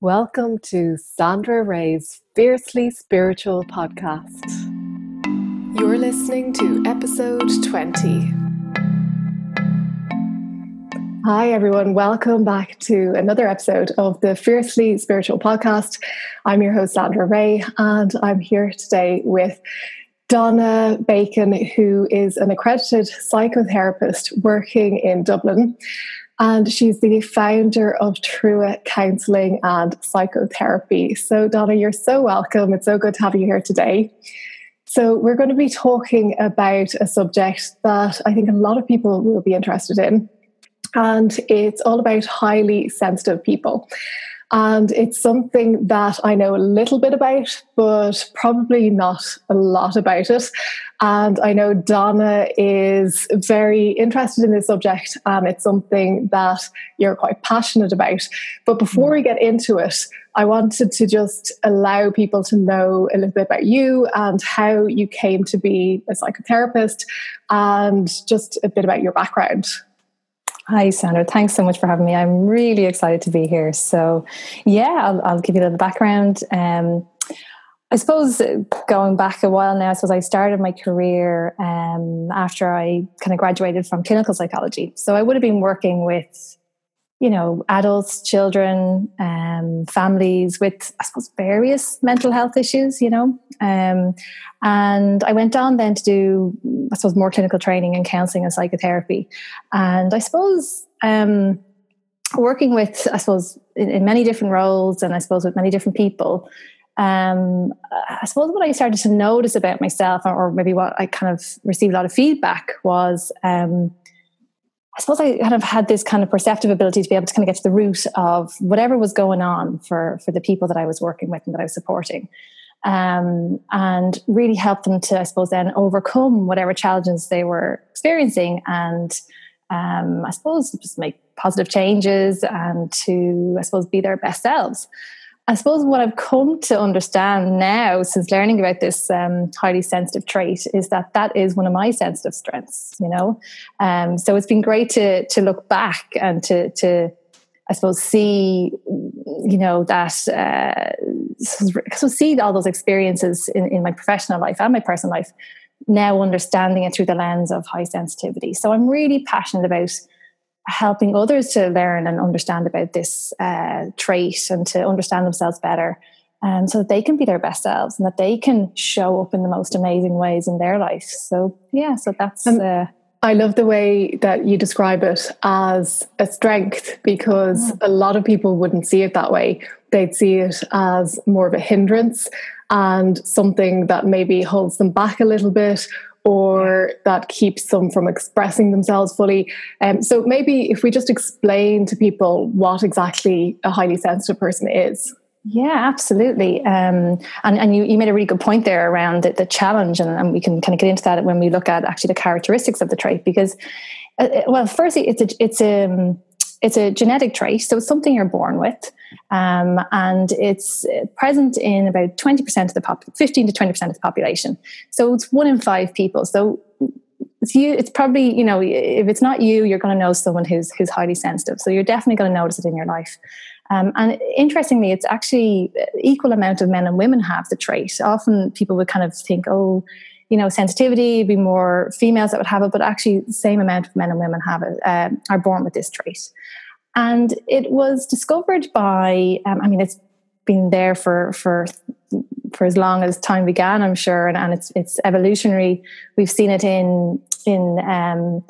Welcome to Sandra Ray's Fiercely Spiritual podcast. You're listening to episode 20. Hi, everyone. Welcome back to another episode of the Fiercely Spiritual podcast. I'm your host, Sandra Ray, and I'm here today with Donna Bacon, who is an accredited psychotherapist working in Dublin and she's the founder of Trua Counselling and Psychotherapy. So, Donna, you're so welcome. It's so good to have you here today. So, we're going to be talking about a subject that I think a lot of people will be interested in, and it's all about highly sensitive people. And it's something that I know a little bit about, but probably not a lot about it. And I know Donna is very interested in this subject, and it's something that you're quite passionate about. But before we get into it, I wanted to just allow people to know a little bit about you and how you came to be a psychotherapist and just a bit about your background. Hi, Sandra. Thanks so much for having me. I'm really excited to be here. So, yeah, I'll, I'll give you a little background. Um, I suppose going back a while now, I suppose I started my career um, after I kind of graduated from clinical psychology. So I would have been working with you know, adults, children, um, families with, I suppose, various mental health issues, you know. Um, and I went on then to do, I suppose, more clinical training in counseling and psychotherapy. And I suppose um, working with, I suppose, in, in, many different roles and I suppose with many different people, um, I suppose what I started to notice about myself, or, or, maybe what I kind of received a lot of feedback was, um, I suppose I kind of had this kind of perceptive ability to be able to kind of get to the root of whatever was going on for for the people that I was working with and that I was supporting, um, and really help them to, I suppose, then overcome whatever challenges they were experiencing, and um, I suppose just make positive changes and to, I suppose, be their best selves. I suppose what I've come to understand now, since learning about this um, highly sensitive trait, is that that is one of my sensitive strengths. You know, um, so it's been great to to look back and to to I suppose see, you know, that uh, so see all those experiences in, in my professional life and my personal life. Now understanding it through the lens of high sensitivity. So I'm really passionate about helping others to learn and understand about this uh, trait and to understand themselves better um, so that they can be their best selves and that they can show up in the most amazing ways in their life so yeah so that's uh, I love the way that you describe it as a strength because yeah. a lot of people wouldn't see it that way. They'd see it as more of a hindrance and something that maybe holds them back a little bit or that keeps them from expressing themselves fully. Um, so maybe if we just explain to people what exactly a highly sensitive person is. Yeah, absolutely. Um, and and you, you made a really good point there around the, the challenge, and, and, we can kind of get into that when we look at actually the characteristics of the trait. Because, uh, uh well, firstly, it's a it's a um, it's a genetic trait, so it's something you're born with, um, and it's present in about twenty percent of the pop, fifteen to twenty percent of the population. So it's one in five people. So it's you. It's probably you know if it's not you, you're going to know someone who's who's highly sensitive. So you're definitely going to notice it in your life. Um, and interestingly, it's actually equal amount of men and women have the trait. Often people would kind of think, oh you know, sensitivity, be more females that would have it, but actually the same amount of men and women have it, uh, are born with this trait. And it was discovered by, um, I mean, it's been there for, for, for as long as time began, I'm sure, and, and it's, it's evolutionary. We've seen it in, in, um,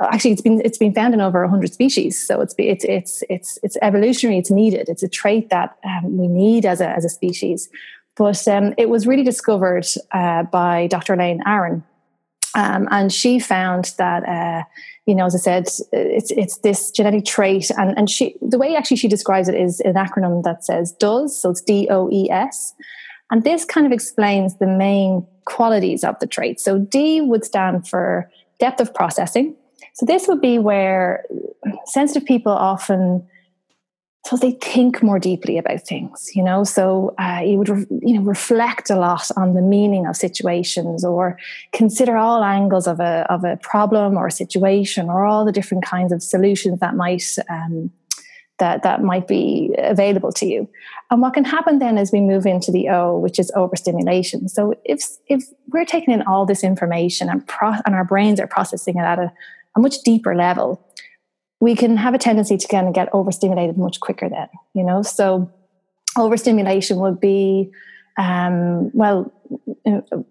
actually it's been it's been found in over 100 species so it's it's it's it's it's evolutionary it's needed it's a trait that um, we need as a as a species but um, it was really discovered uh, by Dr. Elaine Aron. Um, and she found that, uh, you know, as I said, it's it's this genetic trait, and and she the way actually she describes it is an acronym that says DOES, so it's D O E S, and this kind of explains the main qualities of the trait. So D would stand for depth of processing. So this would be where sensitive people often so they think more deeply about things you know so uh, you would re- you know reflect a lot on the meaning of situations or consider all angles of a of a problem or a situation or all the different kinds of solutions that might um, that that might be available to you. And what can happen then is we move into the O, which is overstimulation. So if if we're taking in all this information and pro- and our brains are processing it at a, a much deeper level, we can have a tendency to kind of get overstimulated much quicker then, you know. So overstimulation would be um, well,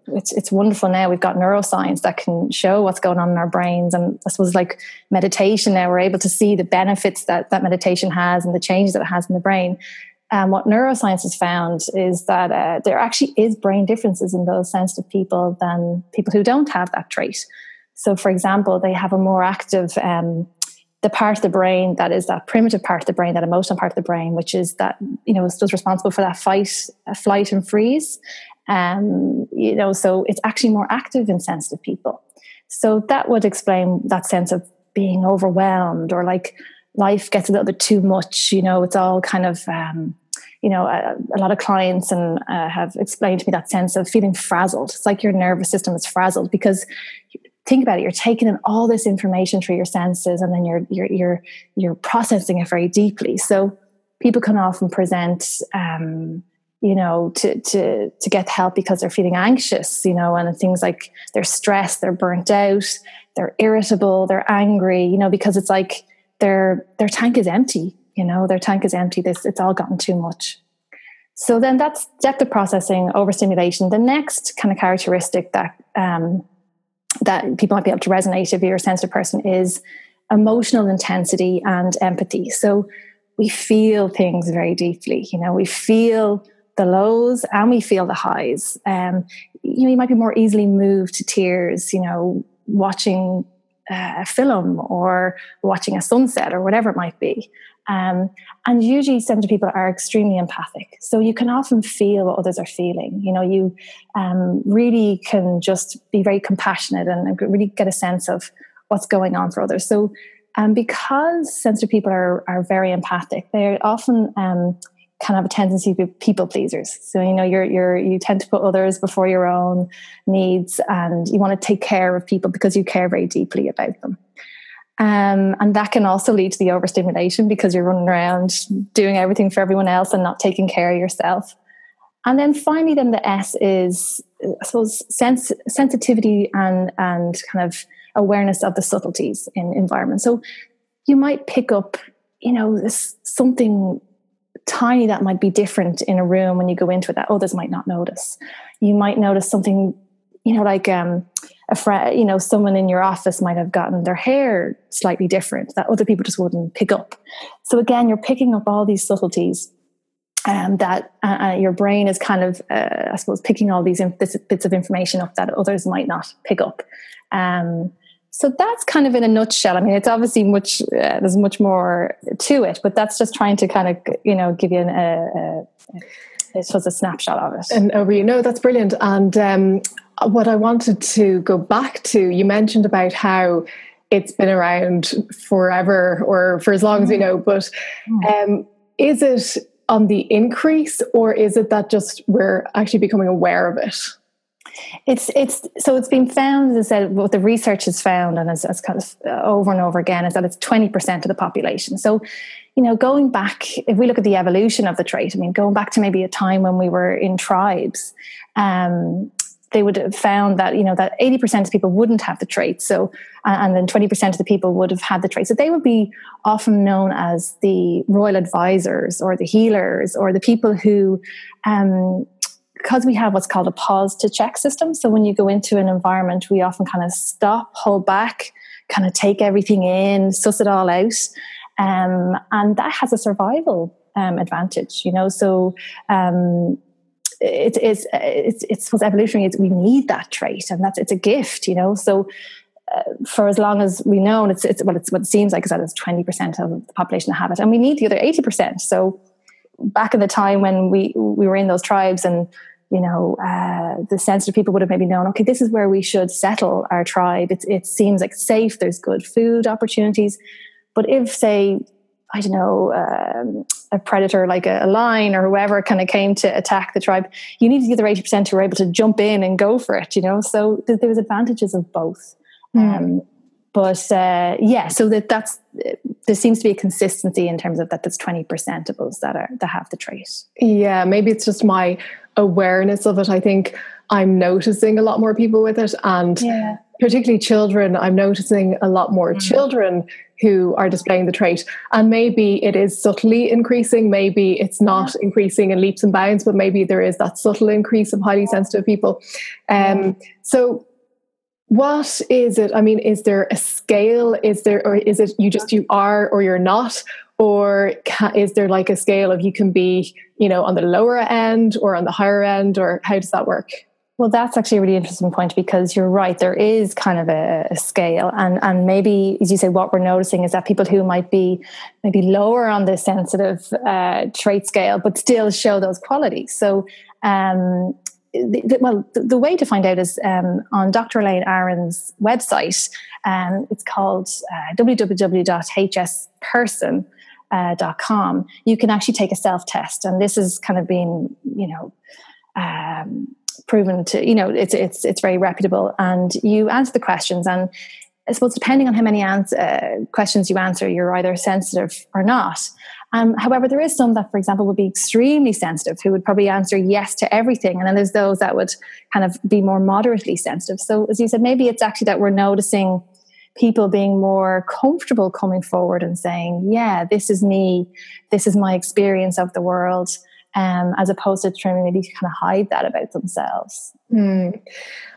it's it's wonderful now. We've got neuroscience that can show what's going on in our brains, and I suppose like meditation. Now we're able to see the benefits that that meditation has and the changes that it has in the brain. And um, what neuroscience has found is that uh, there actually is brain differences in those sensitive people than people who don't have that trait. So, for example, they have a more active um, the part of the brain that is that primitive part of the brain, that emotional part of the brain, which is that you know is responsible for that fight, uh, flight, and freeze. Um, you know, so it's actually more active in sensitive people. So that would explain that sense of being overwhelmed or like life gets a little bit too much. You know, it's all kind of um, you know, a, a, lot of clients and uh, have explained to me that sense of feeling frazzled. It's like your nervous system is frazzled because think about it. You're taking in all this information through your senses and then you're you're you're you're processing it very deeply. So people can often present um, you know to to to get help because they're feeling anxious you know and things like they're stressed they're burnt out they're irritable they're angry you know because it's like their their tank is empty you know their tank is empty. This it's all gotten too much. So then that's depth of processing overstimulation the next kind of characteristic that um, that people might be able to resonate if you're a sensitive person is emotional intensity and empathy. So we feel things very deeply. You know, we feel the lows and we feel the highs. Um, you know, you might be more easily moved to tears. You know, watching uh, a film or watching a sunset or whatever it might be. Um, and usually, sensitive people are extremely empathic. So you can often feel what others are feeling. You know, you um, really can just be very compassionate and really get a sense of what's going on for others. So, um, because sensitive people are, are very empathic, they're often um, kind of have a tendency to be people pleasers. So you know, you're you're you tend to put others before your own needs, and you want to take care of people because you care very deeply about them. Um, and that can also lead to the overstimulation because you're running around doing everything for everyone else and not taking care of yourself. And then finally, then the S is, I suppose, sens- sensitivity and and kind of awareness of the subtleties in environment. So you might pick up, you know, this something tiny that might be different in a room when you go into it that others might not notice. You might notice something, you know, like um, a friend, you know, someone in your office might have gotten their hair slightly different that other people just wouldn't pick up. So again, you're picking up all these subtleties um, that uh, uh, your brain is kind of, uh, I suppose, picking all these bits of information up that others might not pick up. Um, so that's kind of in a nutshell. I mean, it's obviously much. Uh, there's much more to it, but that's just trying to kind of, you know, give you an, a, a, was a snapshot of it. And over, you know, that's brilliant. And um, what I wanted to go back to, you mentioned about how it's been around forever or for as long as we mm. know, but mm. um, is it on the increase or is it that just we're actually becoming aware of it? It's it's so it's been found as I said what the research has found and as, as kind of uh, over and over again is that it's twenty percent of the population. So you know, going back, if we look at the evolution of the trait, I mean, going back to maybe a time when we were in tribes, um, they would have found that you know that 80% of people wouldn't have the trait so and then 20% of the people would have had the trait so they would be often known as the royal advisors or the healers or the people who um, because we have what's called a pause to check system. So when you go into an environment we often kind of stop hold back kind of take everything in suss it all out um, and that has a survival um, advantage you know? So um, it, it's it's it's what's evolutionary. It's, we need that trait, and that's it's a gift, you know. So uh, for as long as we know, and it's it's what it's what it seems like is that it's twenty percent of the population have it, and we need the other eighty percent. So back in the time when we we were in those tribes and you know, uh, the sensitive people would have maybe known, okay, this is where we should settle our tribe. It, it seems like safe. There's good food opportunities. But if, say, I don't know, um, a predator like a, a lion or whoever kind of came to attack the tribe, you need the other 80% who are able to jump in and go for it, you know? So th- there was advantages of both. Mm. Um, but uh, yeah, so that that's there seems to be a consistency in terms of that. There's twenty percent of us that are that have the trait. Yeah, maybe it's just my awareness of it. I think I'm noticing a lot more people with it, and yeah. Particularly children. I'm noticing a lot more mm. children who are displaying the trait. And maybe it is subtly increasing, maybe it's not increasing in leaps and bounds, but maybe there is that subtle increase of highly sensitive people. Um, so what is it i mean is there a scale is there or is it you just you are or you're not or can, is there like a scale of you can be you know on the lower end or on the higher end or how does that work well, that's actually a really interesting point because you're right. There is kind of a, a, scale, and and maybe as you say, what we're noticing is that people who might be maybe lower on the sensitive uh, trait scale, but still show those qualities. So, um, the, the, well, the, the, way to find out is um, on Dr. Elaine Aron's website. Um, it's called uh, www.hsperson.com. Uh, you can actually take a self test, and this has kind of been, you know. Um, proven to you know it's it's it's very reputable and you answer the questions and I suppose depending on how many ans- uh, questions you answer, you're either sensitive or not. Um, however, there is some that, for example, would be extremely sensitive, who would probably answer yes to everything, and then there's those that would kind of be more moderately sensitive. So, as you said, maybe it's actually that we're noticing people being more comfortable coming forward and saying, "Yeah, this is me. This is my experience of the world." Um, as opposed to trying to maybe kind of hide that about themselves. Mm.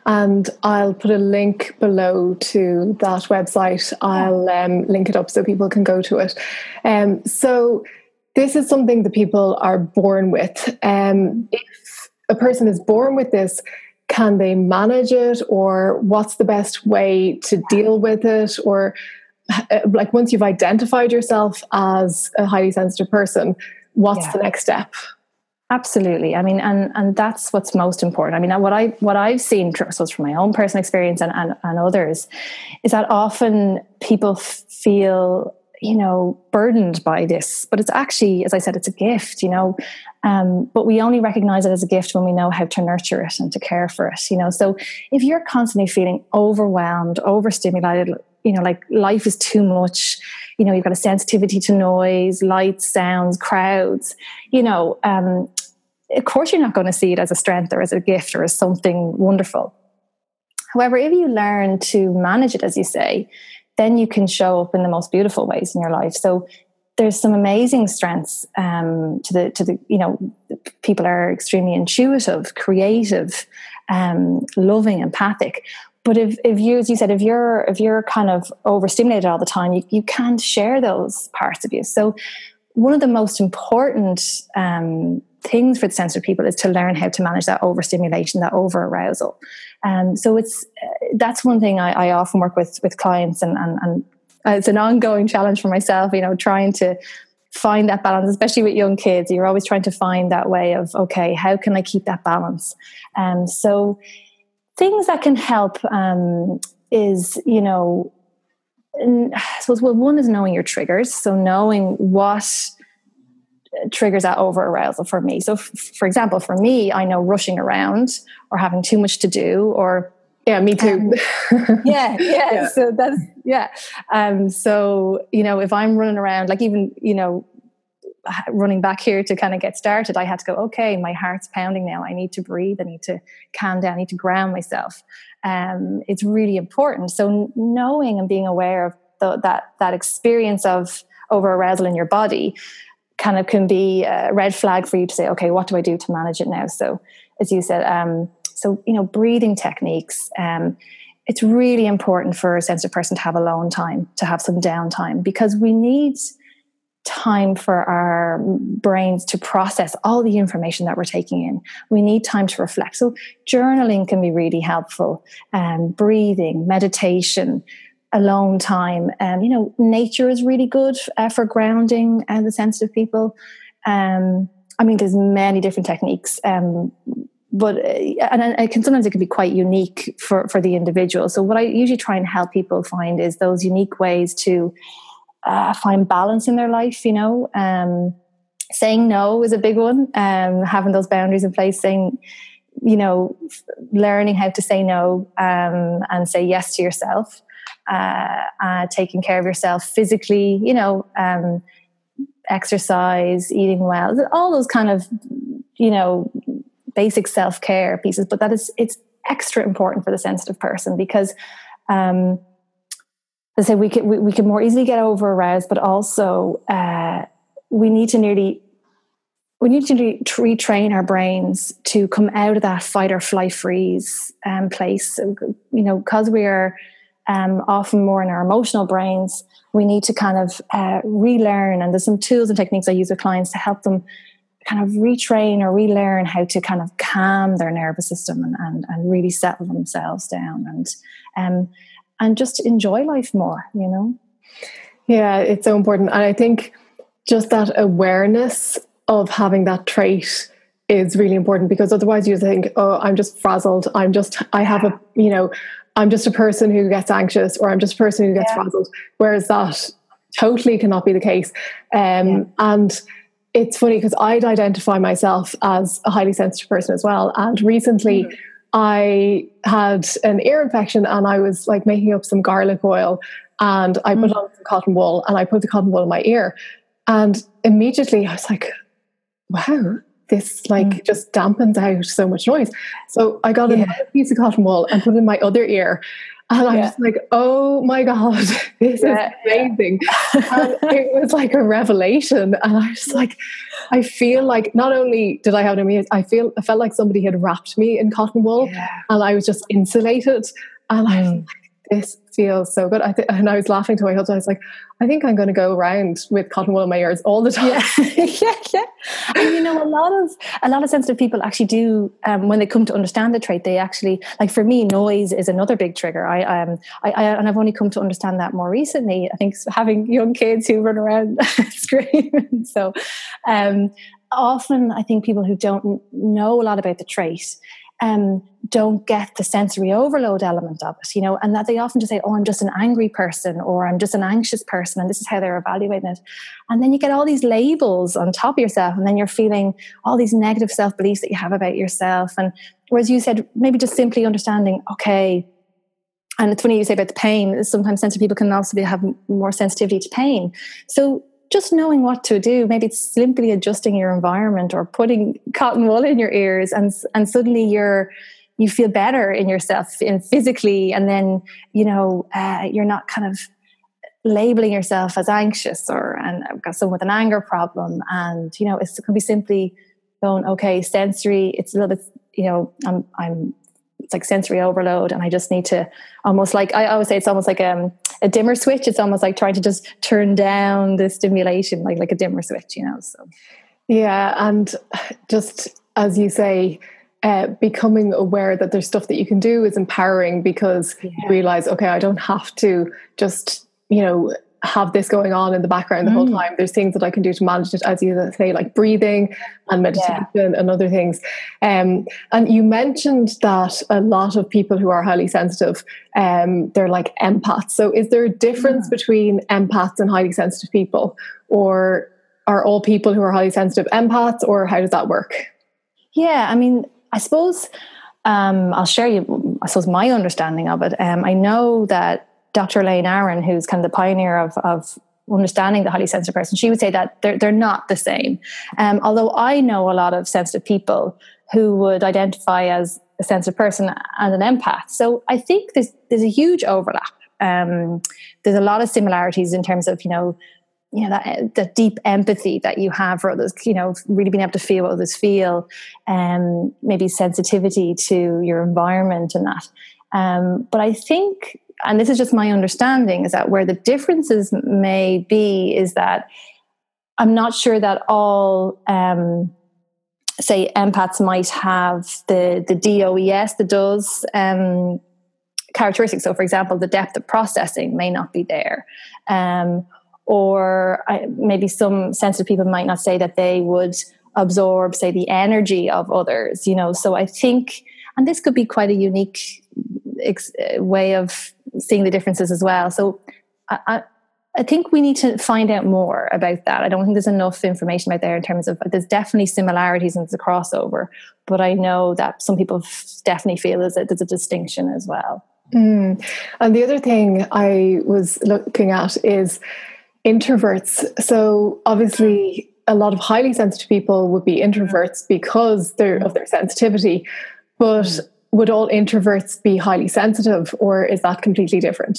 And I'll put a link below to that website. I'll um, link it up so people can go to it. Um, so, this is something that people are born with. Um, if a person is born with this, can they manage it, or what's the best way to deal with it, or uh, like once you've identified yourself as a highly sensitive person, what's yeah. the next step? Absolutely. I mean, and and that's what's most important. I mean, what I what I've seen, so from my own personal experience and, and, and others, is that often people feel you know burdened by this, but it's actually, as I said, it's a gift. You know, um, but we only recognize it as a gift when we know how to nurture it and to care for it. You know, so if you're constantly feeling overwhelmed, overstimulated, you know, like life is too much. You know you've got a sensitivity to noise lights sounds crowds. You know um, of course you're not going to see it as a strength or as a gift or as something wonderful. However if you learn to manage it as you say then you can show up in the most beautiful ways in your life. So there's some amazing strengths um, to the to the you know people are extremely intuitive creative um, loving empathic but if, if you as you said if you're if you're kind of overstimulated all the time you, you can't share those parts of you. So one of the most important um, things for the sensitive people is to learn how to manage that overstimulation that over arousal um, so it's uh, that's one thing I, I, often work with with clients and, and, and it's an ongoing challenge for myself you know trying to find that balance especially with young kids. You're always trying to find that way of okay how can i keep that balance? And um, so things that can help um, is you know I suppose well one is knowing your triggers. So knowing what triggers that over arousal for me. So f- for example for me i know rushing around or having too much to do or yeah me too. um, yeah, yeah, yeah. so that's yeah. Um so you know if i'm running around like even you know running back here to kind of get started, I had to go, okay, my heart's pounding now. I need to breathe. I need to calm down. I need to ground myself. Um, it's really important. So knowing and being aware of the, that, that experience of over arousal in your body kind of can be a red flag for you to say, okay, what do I do to manage it now? So as you said, um, so, you know, breathing techniques, um, it's really important for a sensitive person to have alone time, to have some downtime because we need – time for our brains to process all the information that we're taking in. We need time to reflect. So, journaling can be really helpful, um, breathing, meditation, alone time. Um, you know, nature is really good uh, for grounding uh, the sensitive people. Um, I mean, there's many different techniques. Um, but uh, and it can sometimes it can be quite unique for for the individual. So what I usually try and help people find is those unique ways to uh, find balance in their life, you know. Um, saying no is a big one. Um, having those boundaries in place, saying, you know, learning how to say no um, and say yes to yourself. uh, uh, taking care of yourself physically, you know, um, exercise, eating well, all those kind of, you know, basic self care pieces. But that is, it's extra important for the sensitive person because, um, I say we can we, we can more easily get over aroused, but also uh, we need to nearly we need to retrain our brains to come out of that fight or flight freeze um, place. You know, because we are um, often more in our emotional brains, we need to kind of uh, relearn. And there's some tools and techniques I use with clients to help them kind of retrain or relearn how to kind of calm their nervous system and, and, and really settle themselves down and um, and just enjoy life more. You know. Yeah, it's so important, and I think just that awareness of having that trait is really important because otherwise you think, oh, I'm just frazzled. I'm just, I have a, you know, I'm just a person who gets anxious or I'm just a person who gets yeah. frazzled. Whereas that totally cannot be the case. Um, yeah. And it's funny because I'd identify myself as a highly sensitive person as well. And recently, mm-hmm. I had an ear infection and I was like making up some garlic oil and I put mm. on some cotton wool and I put the cotton wool in my ear. And immediately I was like, wow, this like mm. just dampens out so much noise. So I got yeah. a piece of cotton wool and put it in my other ear. And I yeah. was like, oh my God, this yeah, is amazing. and it was like a revelation. And I was like, I feel like not only did I have an immune, I feel I felt like somebody had wrapped me in cotton wool and I was just insulated. And I was mm. like, this feels so good. I th- and I was laughing to my husband. I was like, I think I'm going to go around with cotton wool in my ears all the time. Yeah, yeah, yeah. And you know, a lot of a lot of sensitive people actually do um, when they come to understand the trait. They actually like for me, noise is another big trigger. I um, I, I and I've only come to understand that more recently. I think having young kids who run around screaming. So, um, often I think people who don't know a lot about the trait um, don't get the sensory overload element of it, you know, and that they often just say, oh, I'm just an angry person or I'm just an anxious person, and this is how they're evaluating it. And then you get all these labels on top of yourself, and then you're feeling all these negative self beliefs that you have about yourself. And whereas you said, maybe just simply understanding, okay, and it's funny you say about the pain, sometimes sensitive people can also be, have more sensitivity to pain. So just knowing what to do. Maybe it's simply adjusting your environment or putting cotton wool in your ears, and and suddenly you're you feel better in yourself and physically, and then you know uh, you're not kind of labeling yourself as anxious or and I've got someone with an anger problem, and you know it can be simply going okay sensory. It's a little bit you know I'm I'm it's like sensory overload and i just need to almost like i always say it's almost like um, a dimmer switch it's almost like trying to just turn down the stimulation like like a dimmer switch you know so yeah and just as you say uh, becoming aware that there's stuff that you can do is empowering because yeah. you realize okay i don't have to just you know have this going on in the background the mm. whole time. There's things that I can do to manage it, as you say, like breathing and meditation yeah. and other things. Um, and you mentioned that a lot of people who are highly sensitive, um, they're like empaths. So is there a difference between empaths and highly sensitive people? Or are all people who are highly sensitive empaths, or how does that work? Yeah, I mean, I suppose um, I'll share you, I suppose, my understanding of it. Um, I know that Dr. Elaine Aron, who's kind of the pioneer of, of understanding the highly sensitive person, she would say that they're, they're not the same. Um, although I know a lot of sensitive people who would identify as a sensitive person and an empath. So I think there's, there's a huge overlap. Um, there's a lot of similarities in terms of, you know, you know that, that deep empathy that you have for others you know really being able to feel what others feel and um, maybe sensitivity to your environment and that um, but i think and this is just my understanding, is that where the differences may be is that I'm not sure that all, um, say, empaths might have the the DOES, the does um, characteristics. So, for example, the depth of processing may not be there. Um, or I, maybe some sensitive people might not say that they would absorb, say, the energy of others, you know. So I think, and this could be quite a unique ex- way of seeing the differences as well. So I, I, I think we need to find out more about that. I don't think there's enough information out there in terms of there's definitely similarities and there's a crossover, but I know that some people definitely feel there's a, there's a distinction as well. Mm. And the other thing I was looking at is introverts. So obviously, a lot of highly sensitive people would be introverts because they're of their sensitivity, but mm. Would all introverts be highly sensitive, or is that completely different?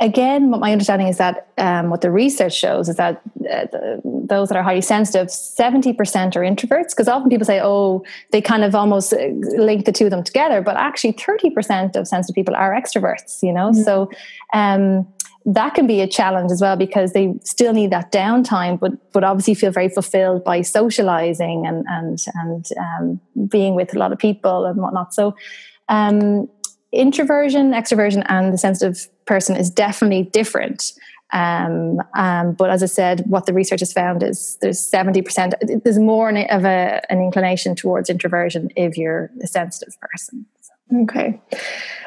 again, what my understanding is that um, what the research shows is that uh, the, those that are highly sensitive, 70% are introverts. Because often people say, oh, they kind of almost uh, link the two of them together. But actually, 30% of sensitive people are extroverts, you know? Mm-hmm. So um, that can be a challenge as well because they still need that downtime, but, but obviously feel very fulfilled by socializing and, and, and um, being with a lot of people and whatnot. So, um, introversion, extroversion, and the sensitive person is definitely different. Um, um, but as I said, what the research has found is there's 70%, there's more of a, an inclination towards introversion if you're a sensitive person. Okay.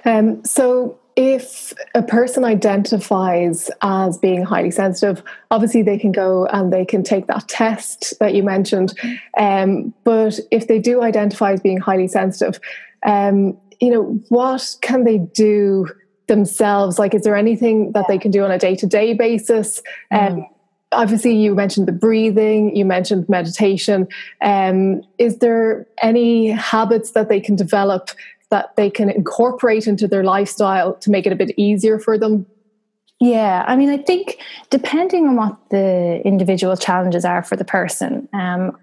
Um, so if a person identifies as being highly sensitive, obviously they can go and they can take that test that you mentioned. Um, but if they do identify as being highly sensitive, um, you know, what can they do themselves? Like, is there anything that they can do on a day to day basis? Mm. Um, obviously, you mentioned the breathing, you mentioned meditation. Um, is there any habits that they can develop that they can incorporate into their lifestyle to make it a bit easier for them? Yeah, I mean, I think depending on what the individual challenges are for the person, um,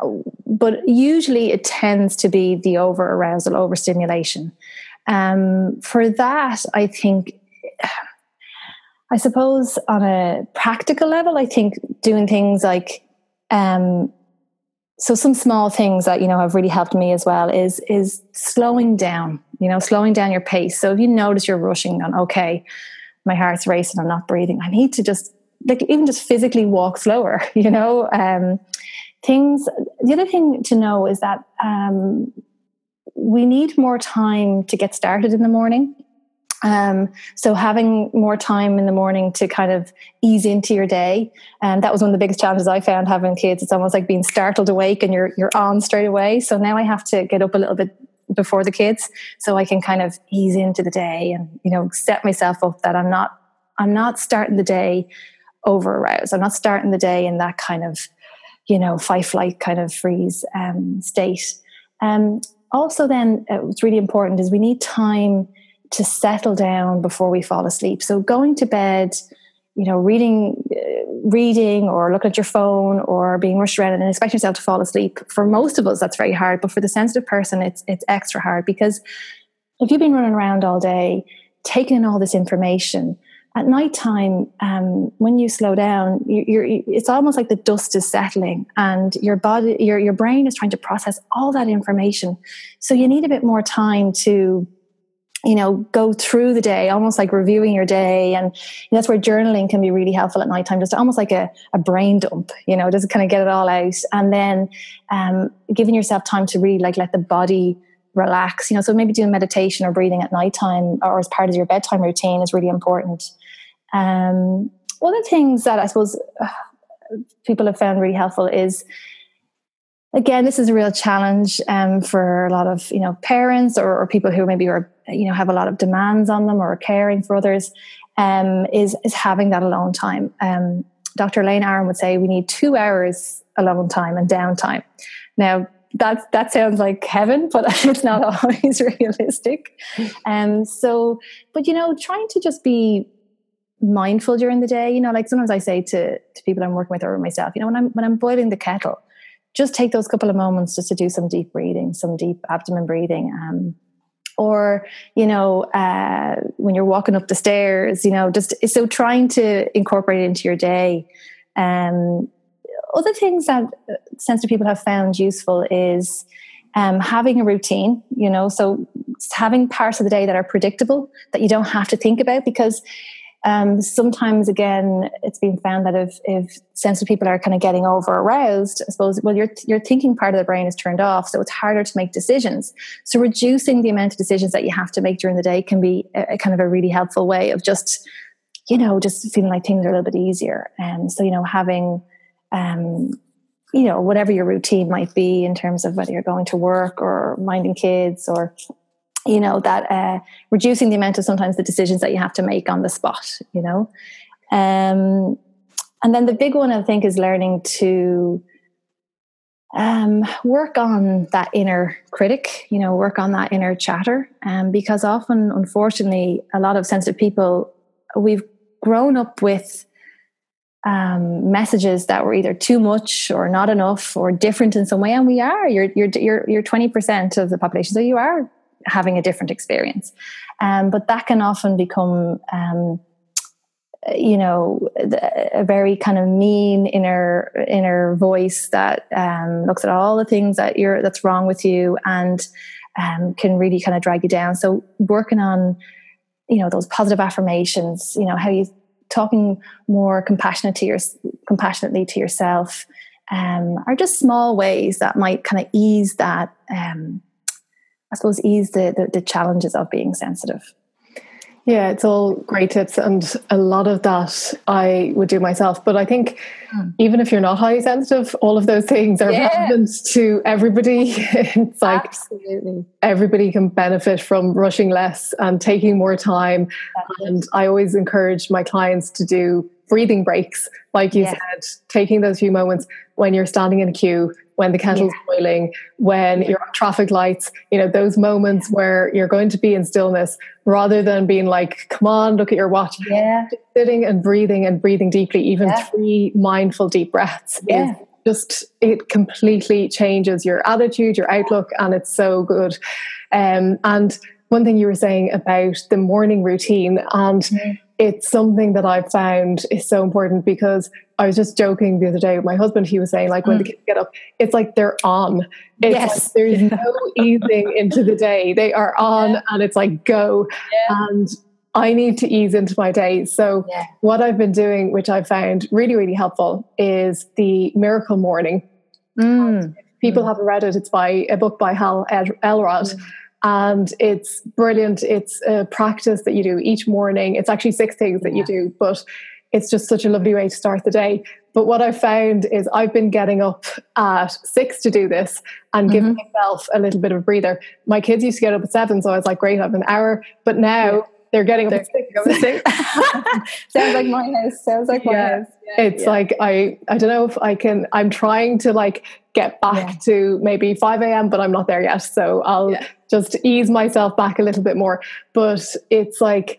but usually it tends to be the over arousal, overstimulation. Um, for that, I think, I suppose on a practical level, I think doing things like, um, so some small things that you know have really helped me as well is is slowing down. You know, slowing down your pace. So if you notice you're rushing, on okay, my heart's racing, I'm not breathing. I need to just like even just physically walk slower. You know, um, things. The other thing to know is that um, we need more time to get started in the morning. Um, so having more time in the morning to kind of ease into your day, and that was one of the biggest challenges I found having kids. It's almost like being startled awake and you're you're on straight away. So now I have to get up a little bit before the kids so I can kind of ease into the day and you know set myself up that I'm not I'm not starting the day over aroused. I'm not starting the day in that kind of you know fight flight kind of freeze um, state. Um, also then uh, what's really important is we need time to settle down before we fall asleep so going to bed you know reading uh, reading or looking at your phone or being rushed around and expecting yourself to fall asleep for most of us that's very hard but for the sensitive person it's it's extra hard because if you've been running around all day taking in all this information at nighttime, um, when you slow down, you, it's almost like the dust is settling, and your body, your your brain is trying to process all that information. So you need a bit more time to, you know, go through the day, almost like reviewing your day, and that's where journaling can be really helpful at nighttime, just almost like a, a brain dump. You know, just kind of get it all out, and then um, giving yourself time to really like let the body relax you know so maybe doing meditation or breathing at nighttime or as part of your bedtime routine is really important um, one of the things that I suppose uh, people have found really helpful is again this is a real challenge um, for a lot of you know parents or, or, people who maybe are you know have a lot of demands on them or are caring for others um, is is having that alone time um, dr elaine aron would say we need two hours alone time and downtime now that that sounds like heaven, but it's not always realistic. Um, so, but you know, trying to just be mindful during the day. You know, like sometimes I say to, to people I'm working with or myself, you know, when I'm when I'm boiling the kettle, just take those couple of moments just to do some deep breathing, some deep abdomen breathing. Um, or you know uh, when you're walking up the stairs you know just so trying to incorporate it into your day um, other things that uh, sensitive people have found useful is um, having a routine you know so having parts of the day that are predictable that you don't have to think about because um, sometimes, again, it's been found that if, if sensitive people are kind of getting over aroused, I suppose, well, your, your thinking part of the brain is turned off, so it's harder to make decisions. So, reducing the amount of decisions that you have to make during the day can be a, a kind of a really helpful way of just, you know, just feeling like things are a little bit easier. And so, you know, having, um, you know, whatever your routine might be in terms of whether you're going to work or minding kids or you know that uh, reducing the amount of sometimes the decisions that you have to make on the spot you know? Um, and then the big one i think is learning to um, work on that inner critic you know work on that inner chatter. Um, because often unfortunately a lot of sensitive people we've grown up with um, messages that were either too much or not enough or different in some way and we are. You're you're you're, you're 20% of the population so you are having a different experience. Um, but that can often become, um, you know, a very kind of mean inner inner voice that um, looks at all the things that you're that's wrong with you and um, can really kind of drag you down. So working on, you know, those positive affirmations, you know, how you talking more compassionate to your compassionately to yourself um, are just small ways that might kind of ease that um, I suppose, ease the, the, the challenges of being sensitive. Yeah, it's all great tips, and a lot of that I would do myself. But I think mm. even if you're not highly sensitive, all of those things are yeah. relevant to everybody. it's like Absolutely. everybody can benefit from rushing less and taking more time. And I always encourage my clients to do breathing breaks, like you yes. said, taking those few moments when you're standing in a queue, when the kettle's yeah. boiling, when you're on traffic lights, you know, those moments where you're going to be in stillness rather than being like, come on, look at your watch. Yeah. sitting and breathing and breathing deeply, even yeah. three mindful deep breaths yeah. just it completely changes your attitude, your outlook, and it's so good. Um, and one thing you were saying about the morning routine and mm it's something that I've found is so important because I was just joking the other day with my husband. He was saying, like, when mm. the kids get up, it's like they're on. It's yes. Like there's no easing into the day. They are on yeah. and it's like go. Yeah. And I need to ease into my day. So, yeah. what I've been doing, which I found really, really helpful, is the Miracle Morning. Mm. People mm. haven't read it. It's by a book by Hal Elrod. And it's brilliant. It's a practice that you do each morning. It's actually six things that yeah. you do, but it's just such a lovely way to start the day. But what I've found is I've been getting up at six to do this and mm-hmm. giving myself a little bit of a breather. My kids used to get up at seven, so I was like, great, I have an hour. But now yeah. They're getting up at six. Sounds like my house. Sounds like my yeah. house. Yeah. It's like I I don't know if I can I'm trying to like get back to maybe 5 a.m., but I'm not there yet. So I'll just ease myself back a little bit more. But it's like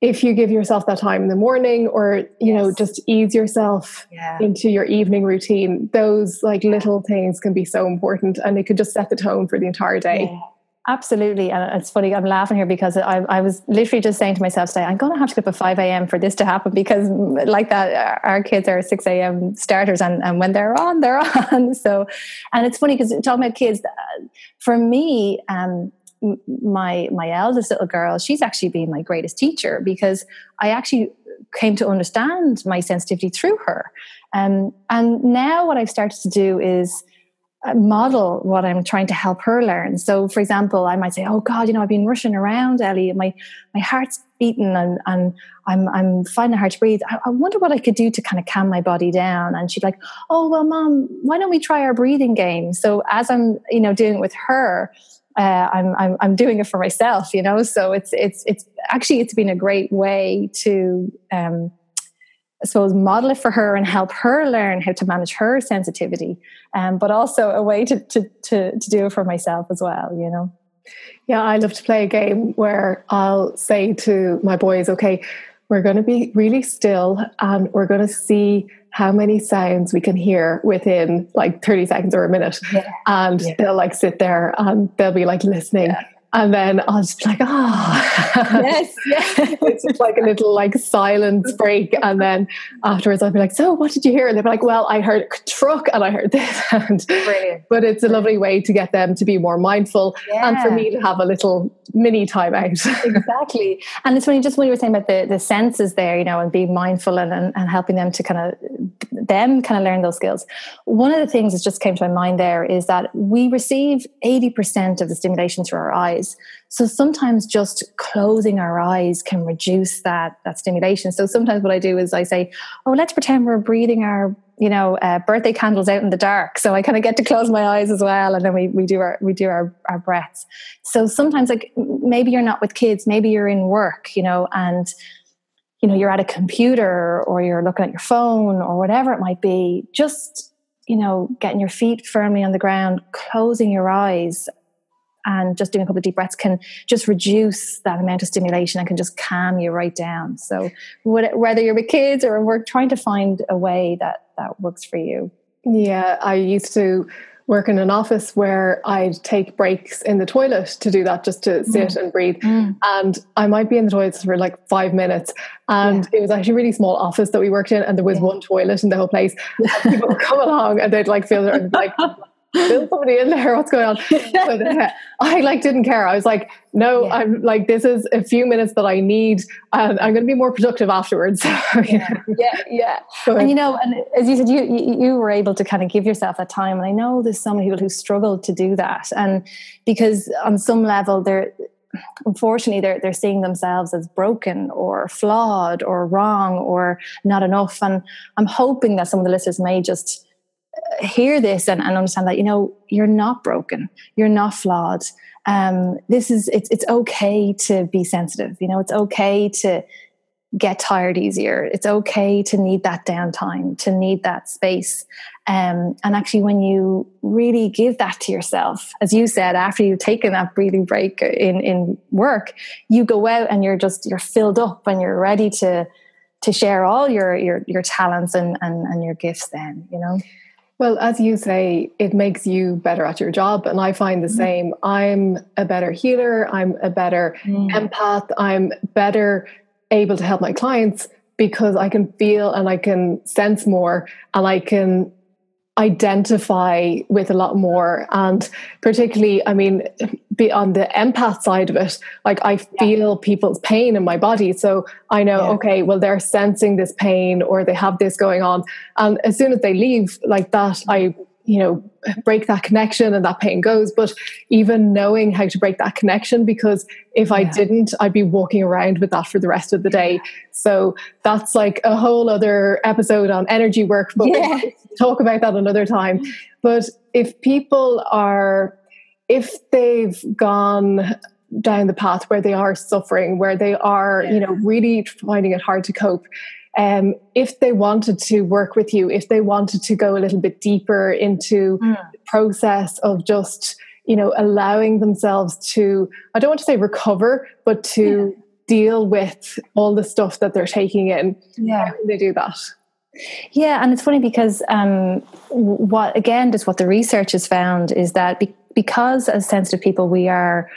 if you give yourself that time in the morning or you yes. know just ease yourself yeah. into your evening routine those like little things can be so important and it could just set the tone for the entire day yeah. Absolutely. And it's funny, I'm laughing here because I, I was literally just saying to myself today, I'm going to have to get up at 5 a.m. for this to happen because, like that, our kids are 6 a.m. starters, and, and when they're on, they're on. So, and it's funny because talking about kids, uh, for me, um, my my eldest little girl, she's actually been my greatest teacher because I actually came to understand my sensitivity through her. Um, and now what I've started to do is model what I'm trying to help her learn. So, for example, I might say, "Oh God, you know, I've been rushing around, Ellie. My my heart's beating, and and I'm I'm finding it hard to breathe. I, I, wonder what I could do to kind of calm my body down." And she'd like, "Oh well, Mom, why don't we try our breathing game?" So, as I'm you know doing it with her. Uh, I'm, I'm I'm doing it for myself, you know. So it's it's it's actually it's been a great way to um, I suppose, model it for her and help her learn how to manage her sensitivity, um, but also a way to, to, to, to do it for myself as well, you know? Yeah, I love to play a game where I'll say to my boys, okay, we're going to be really still and we're going to see how many sounds we can hear within like 30 seconds or a minute. Yeah. And yeah. they'll like sit there and they'll be like listening. Yeah. And then I'll just be like, ah, oh. yes, yes. it's just like a little like silence break. And then afterwards, I'll be like, so what did you hear? And they'll be like, well, I heard a truck and I heard this. and, Brilliant. But it's a lovely way to get them to be more mindful yeah. and for me to have a little mini time out. exactly. And it's when you just when you were saying about the, the senses there, you know, and being mindful and, and, and helping them to kind of them kind of learn those skills. One of the things that just came to my mind there is that we receive 80% of the stimulation through our eyes. So sometimes just closing our eyes can reduce that, that stimulation. So sometimes what I do is I say, oh, let's pretend we're breathing our you know uh, birthday candles out in the dark. So i kind of get to close my eyes as well and then we, we do our we do our, our breaths. So sometimes like maybe you're not with kids maybe you're in work you know and you know you're at a computer or you're looking at your phone or whatever it might be just you know getting your feet firmly on the ground closing your eyes and just doing a couple of deep breaths can just reduce that amount of stimulation and can just calm you right down. So whether you're with kids or we're trying to find a way that that works for you. Yeah, I used to work in an office where I'd take breaks in the toilet to do that, just to sit mm. and breathe. Mm. And I might be in the toilet for like five minutes. And yeah. it was actually a really small office that we worked in, and there was yeah. one toilet in the whole place. people would come along and they'd like feel like there's somebody in there. What's going on? I like didn't care. I was like, no, yeah. I'm like, this is a few minutes that I need, and I'm going to be more productive afterwards. yeah, yeah, yeah. And you know, and as you said, you you were able to kind of give yourself that time, and I know there's so many people who struggle to do that, and because on some level they're unfortunately they're they're seeing themselves as broken or flawed or wrong or not enough and i'm hoping that some of the listeners may just hear this and, and understand that you know you're not broken. You're not flawed. Um, this is it's it's okay to be sensitive you know it's okay to get tired easier. It's okay to need that downtime to need that space. Um, and actually when you really give that to yourself as you said after you've taken that breathing break in in work you go out and you're just you're filled up and you're ready to to share all your your your talents and and, and your gifts then you know well, as you say, it makes you better at your job. And I find the mm. same. I'm a better healer. I'm a better mm. empath. I'm better able to help my clients because I can feel and I can sense more and I can identify with a lot more and particularly i mean be on the empath side of it like i feel yeah. people's pain in my body so i know yeah. okay well they're sensing this pain or they have this going on and as soon as they leave like that i you know break that connection and that pain goes. But even knowing how to break that connection because if i didn't i'd be walking around with that for the rest of the day. So that's like a whole other episode on energy work but yeah. we'll talk about that another time. But if people are if they've gone down the path where they are suffering where they are yeah. you know really finding it hard to cope um, if they wanted to work with you, if they wanted to go a little bit deeper into mm. the process of just, you know, allowing themselves to, I don't want to say recover, but to yeah. deal with all the stuff that they're taking in. Yeah. they do that? Yeah, and it's funny because um, what again, just what the research has found is that be- because as sensitive people we are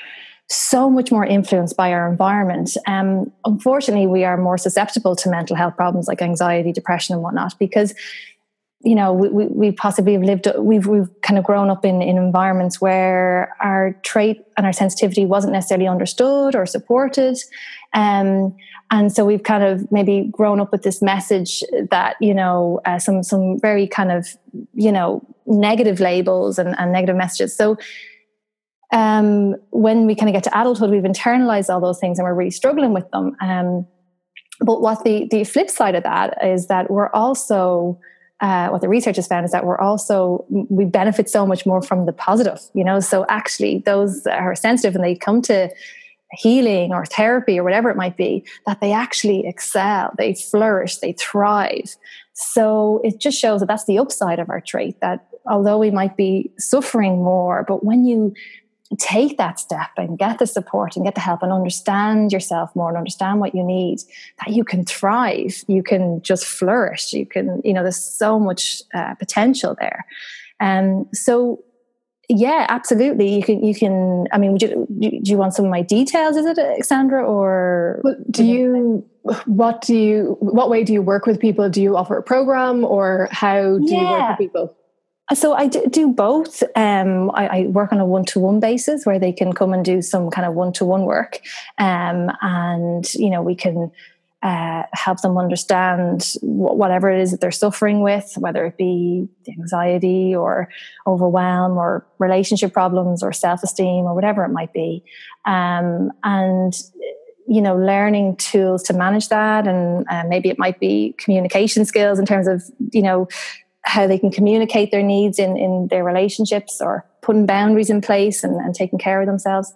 so much more influenced by our environment. Um, unfortunately, we are more susceptible to mental health problems like anxiety, depression, and whatnot because you know we, we, we possibly have lived we've we've kind of grown up in, in environments where our trait and our sensitivity wasn't necessarily understood or supported um, and so we've kind of maybe grown up with this message that you know uh, some some very kind of you know negative labels and, and negative messages so um, when we kind of get to adulthood, we've internalized all those things and we're really struggling with them. Um, but what the the flip side of that is that we're also uh, what the research has found is that we're also we benefit so much more from the positive. You know, so actually those are sensitive and they come to healing or therapy or whatever it might be, that they actually excel, they flourish, they thrive. So it just shows that that's the upside of our trait. That although we might be suffering more, but when you take that step and get the support and get the help and understand yourself more and understand what you need that you can thrive. You can just flourish. You can you know there's so much uh, potential there. And um, so yeah absolutely. You can you can i mean you, do you want some of my details is it alexandra or do you what do you what way do you work with people? Do you offer a program or how do yeah. you work with people so I do both. Um, I, I, work on a one-to-one basis where they can come and do some kind of one-to-one work, um, and you know we can uh, help them understand whatever it is that they're suffering with, whether it be anxiety or overwhelm or relationship problems or self-esteem or whatever it might be, um, and you know learning tools to manage that and uh, maybe it might be communication skills in terms of you know how they can communicate their needs in, in their relationships or putting boundaries in place and, and taking care of themselves.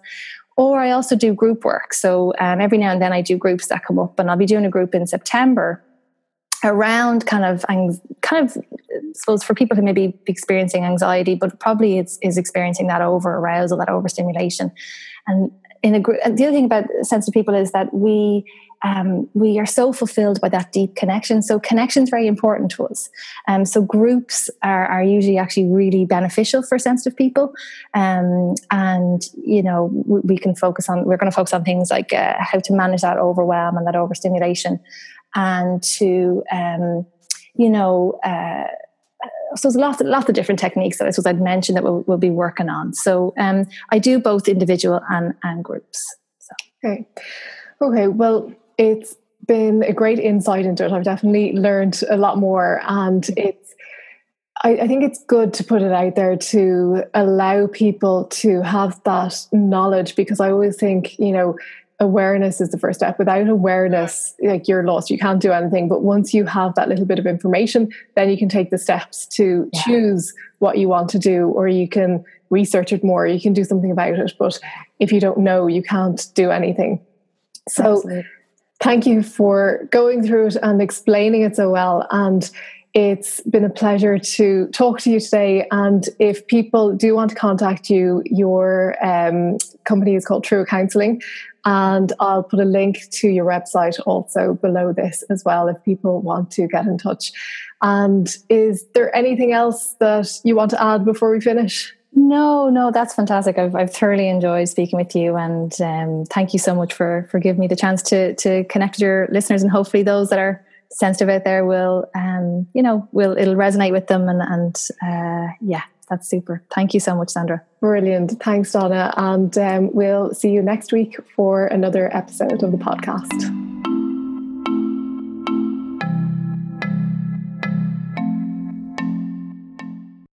Or I also do group work. So um, every now and then I do groups that come up, and I'll be doing a group in September around kind of kind of I suppose for people who may be experiencing anxiety, but probably it's is experiencing that over arousal, that overstimulation, and in a group. The other thing about sensitive people is that we um, we are so fulfilled by that deep connection. So connection is very important to us. Um, so groups are, are usually actually really beneficial for sensitive people. Um, and, you know, we, we, can focus on, we're going to focus on things like uh, how to manage that overwhelm and that overstimulation and to, um, you know, uh, so there's lots, of, lots of different techniques that I suppose I'd mention that we'll, we'll be working on. So um, I do both individual and, and groups. So. Okay. Okay. Well, it's been a great insight into it. I've definitely learned a lot more, and mm-hmm. it's. I, I think it's good to put it out there to allow people to have that knowledge because I always think, you know, awareness is the first step. Without awareness, like you're lost, you can't do anything. But once you have that little bit of information, then you can take the steps to yeah. choose what you want to do, or you can research it more, you can do something about it. But if you don't know, you can't do anything. So Absolutely thank you for going through it and explaining it so well. And it's been a pleasure to talk to you today. And if people do want to contact you, your um, company is called True Counseling. And I'll put a link to your website also below this as well if people want to get in touch. And is there anything else that you want to add before we finish? No, no, that's fantastic. I've, I've thoroughly enjoyed speaking with you, and um, thank you so much for for giving me the chance to to connect with your listeners, and hopefully those that are sensitive out there will, um, you know, will it'll resonate with them, and and uh, yeah, that's super. Thank you so much, Sandra. Brilliant. Thanks, Donna, and um, we'll see you next week for another episode of the podcast.